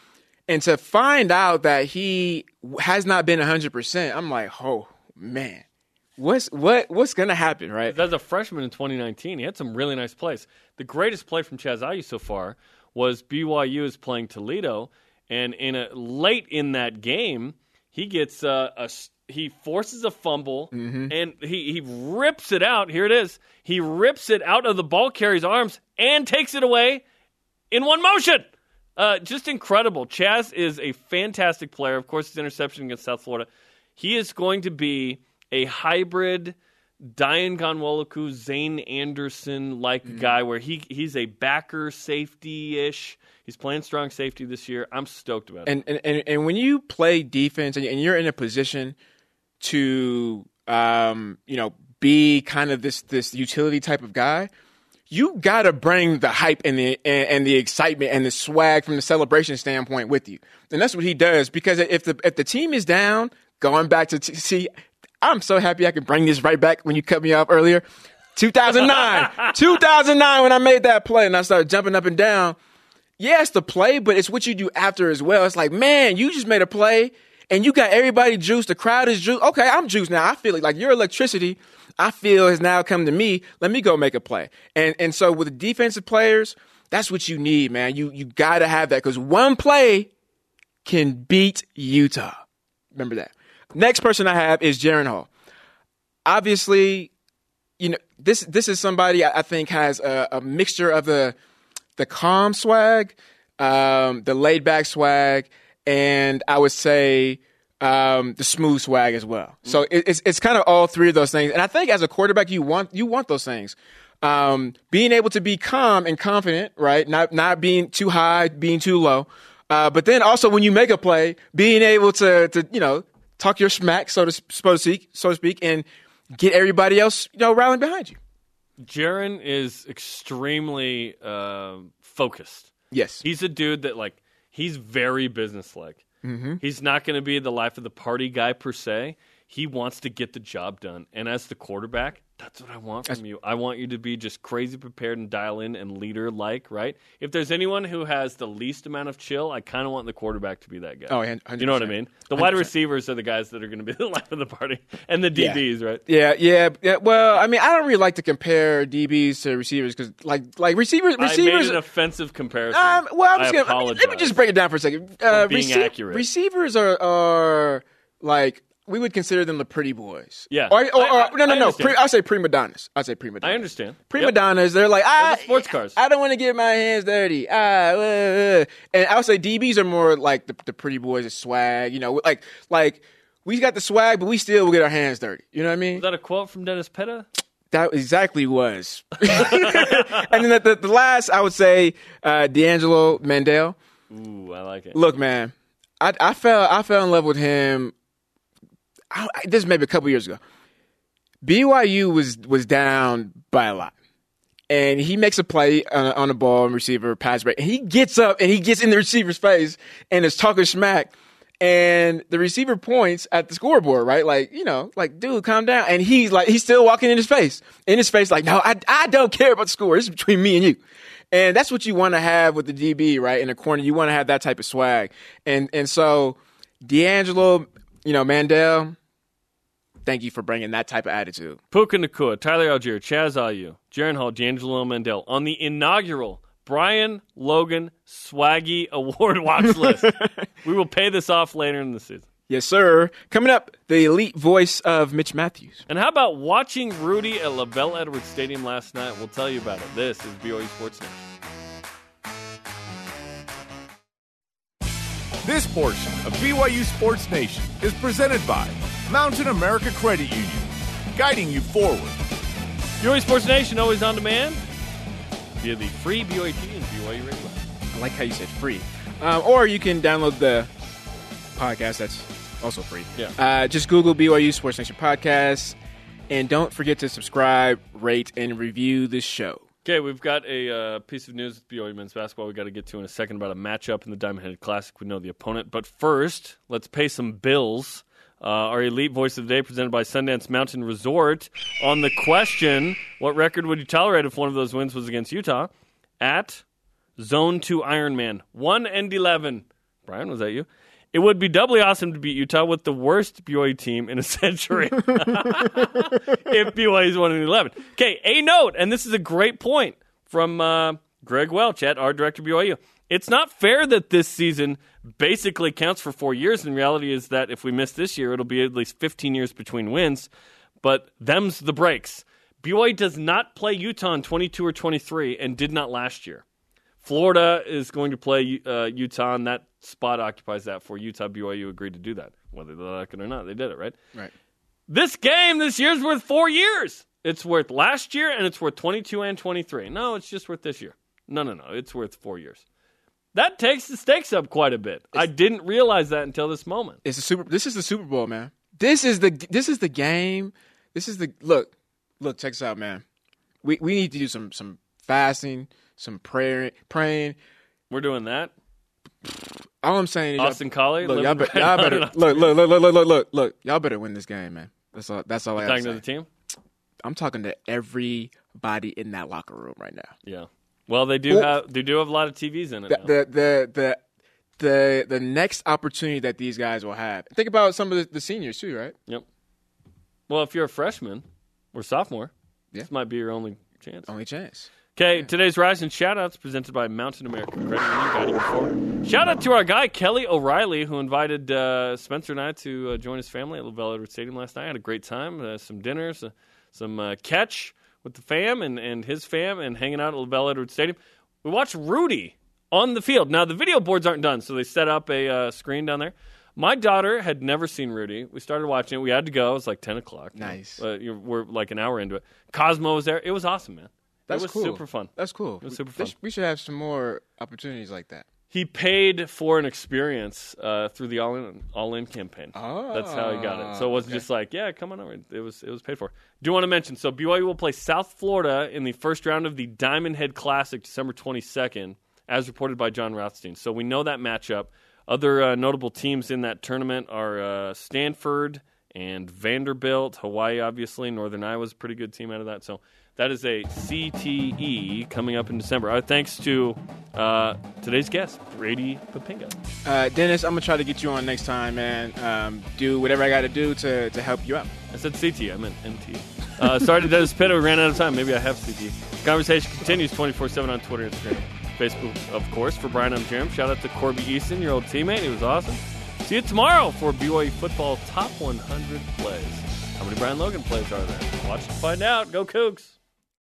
And to find out that he has not been hundred percent, I'm like, oh man, what's what what's gonna happen, right? As a freshman in 2019, he had some really nice plays. The greatest play from Chaz Ayu so far was BYU is playing Toledo, and in a late in that game, he gets uh, a he forces a fumble and he he rips it out. Here it is. He rips it out of the ball carrier's arms and takes it away in one motion. Uh, just incredible. Chaz is a fantastic player. Of course, his interception against South Florida. He is going to be a hybrid Dayan Ghanwoloku, Zayne Anderson like guy where he he's a backer safety ish. He's playing strong safety this year. I'm stoked about it. And and, and, and when you play defense and, and you're in a position to um, you know be kind of this this utility type of guy, you gotta bring the hype and the and, and the excitement and the swag from the celebration standpoint with you, and that's what he does. Because if the if the team is down, going back to t- see, I'm so happy I could bring this right back when you cut me off earlier. 2009, *laughs* 2009 when I made that play and I started jumping up and down yeah, it's the play, but it's what you do after as well. It's like, man, you just made a play and you got everybody juiced. The crowd is juiced. Okay, I'm juiced now. I feel like, like your electricity, I feel has now come to me. Let me go make a play. And and so with the defensive players, that's what you need, man. You you got to have that because one play can beat Utah. Remember that. Next person I have is Jaren Hall. Obviously, you know this this is somebody I I think has a, a mixture of the the calm swag, um, the laid back swag, and I would say um, the smooth swag as well. So it, it's it's kind of all three of those things. And I think as a quarterback, you want you want those things. Um, being able to be calm and confident, right? Not not being too high, being too low. Uh, but then also when you make a play, being able to to you know talk your smack, so to so to speak, so to speak, and get everybody else you know rallying behind you. Jaren is extremely uh, focused. Yes. He's a dude that like he's very businesslike. Mm-hmm. He's not going to be the life of the party guy per se. He wants to get the job done, and as the quarterback, That's what I want from you. I want you to be just crazy prepared and dial in and leader like, right? If there's anyone who has the least amount of chill, I kind of want the quarterback to be that guy. Oh, 100%. You know what I mean? The wide 100%. receivers are the guys that are going to be *laughs* the life of the party, and the Yeah. DBs, right? Yeah, yeah, yeah. Well, I mean, I don't really like to compare DBs to receivers because, like, like receivers, receivers. I made an offensive comparison. Um, well, I'm just gonna, let, me, let me just break it down for a second. Uh, being recei- accurate. Receivers are, are like we would consider them the pretty boys. Yeah. Or, or, I- I- no, no, I no. Pre, I say prima donnas. I say prima donnas. I understand. Prima Yep. donnas. They're like, ah, the sports cars. I don't want to get my hands dirty. Ah, uh, uh. and I would say DBs are more like the, the pretty boys, the swag. You know, like like we got the swag, but we still will get our hands dirty. You know what I mean? Is that a quote from Dennis Pitta? That exactly was. *laughs* and then the, the, the last, I would say, uh, D'Angelo Mandell. Ooh, I like it. Look, man, I, I fell I fell in love with him. I, this maybe a couple years ago. BYU was was down by a lot, and he makes a play on, the ball and receiver pass break, and he gets up and he gets in the receiver's face and is talking smack. And the receiver points at the scoreboard, right? Like, you know, like, dude, calm down. And he's like, he's still walking in his face, in his face, like, no, I, I don't care about the score. It's between me and you. And that's what you want to have with the DB, right? In the corner, you want to have that type of swag. And and so D'Angelo, you know, Mandell, thank you for bringing that type of attitude. Puka Nacua, Tyler Allgeier, Chaz Ayu, Jaren Hall, D'Angelo Mandell on the inaugural Brian Logan Swaggy *laughs* Award watch list. *laughs* we will pay this off later in the season. Yes, sir. Coming up, the elite voice of Mitch Matthews. And how about watching Rudy at LaVell Edwards Stadium last night? We'll tell you about it. This is BYU Sports Nation. This portion of BYU Sports Nation is presented by Mountain America Credit Union, guiding you forward. BYU Sports Nation, always on demand via the free BYU TV and BYU Radio. I like how you said free. Um, or you can download the podcast that's also free. Yeah. Uh, just Google BYU Sports Nation Podcast. And don't forget to subscribe, rate, and review this show. Okay, we've got a uh, piece of news with BYU men's basketball we got to get to in a second about a matchup in the Diamond Headed Classic. We know the opponent. But first, let's pay some bills. Uh, our elite voice of the day presented by Sundance Mountain Resort on the question what record would you tolerate if one of those wins was against Utah? At Zone 2 Ironman, 1 and 11. Brian, was that you? It would be doubly awesome to beat Utah with the worst BYU team in a *laughs* century. *laughs* if BYU is 1 and 11. Okay, a note, and this is a great point from uh, Greg Welch at our director BYU. It's not fair that this season basically counts for four years. And reality is that if we miss this year, it'll be at least 15 years between wins. But them's the breaks. BYU does not play Utah in 22 or 23 and did not last year. Florida is going to play uh, Utah, and that spot occupies that for Utah. BYU agreed to do that, whether they like it or not. They did it, right? Right. This game this year's worth four years. It's worth last year, and it's worth 22 and 23. No, it's just worth this year. No, no, no. It's worth four years. That takes the stakes up quite a bit. I didn't realize that until this moment. It's a super. This is the Super Bowl, man. This is the this is the game. This is the look. Look, check this out, man. We we need to do some some fasting, some prayer, praying. We're doing that. All I'm saying is, y'all- Austin Collie, look, y'all, be- right y'all better look, look, look, look, look, look, look, look. Y'all better win this game, man. That's all. That's all I got Talking to to the team? I'm talking to everybody in that locker room right now. Yeah. Well, they do have they do have a lot of TVs in it. The the the the the, the next opportunity that these guys will have. Think about some of the, the seniors too, right? Yep. Well, if you're a freshman or sophomore, Yeah. this might be your only chance. Only chance. Okay, today's Rise and Shoutouts presented by Mountain American Credit Union, guiding you forward. Shout out to our guy, Kelly O'Reilly, who invited uh, Spencer and I to uh, join his family at LaVell Edwards Stadium last night. I Had a great time, uh, some dinners, uh, some uh, catch with the fam and, and his fam, and hanging out at LaVell Edwards Stadium. We watched Rudy on the field. Now, the video boards aren't done, so they set up a uh, screen down there. My daughter had never seen Rudy. We started watching it. We had to go. It was like 10 o'clock. Nice. Uh, you're, we're like an hour into it. Cosmo was there. It was awesome, man. That's it was cool. super fun. That's cool. was super fun. We should have some more opportunities like that. He paid for an experience uh, through the all in all in campaign. Oh, That's how he got it. So it wasn't okay. just like, yeah, come on over. It was it was paid for. Do want to mention? So BYU will play South Florida in the first round of the Diamond Head Classic, December twenty second, as reported by Jon Rothstein. So we know that matchup. Other uh, notable teams in that tournament are uh, Stanford and Vanderbilt, Hawaii, obviously. Northern Iowa's a pretty good team out of that. So that is a CTE coming up in December. Uh, thanks to uh, today's guest, Brady Poppinga. Uh, Dennis, I'm gonna try to get you on next time, and Um, do whatever I got to do to to help you out. I said CT, I meant MT. Uh, sorry to Dennis Pitta, we ran out of time. Maybe I have CT. Conversation continues 24 7 on Twitter, Instagram, Facebook, of course. For Brian, I'm Jeremy. Shout out to Corby Easton, your old teammate. He was awesome. See you tomorrow for BYU Football Top 100 Plays. How many Brian Logan plays are there? Watch to find out. Go Cougs.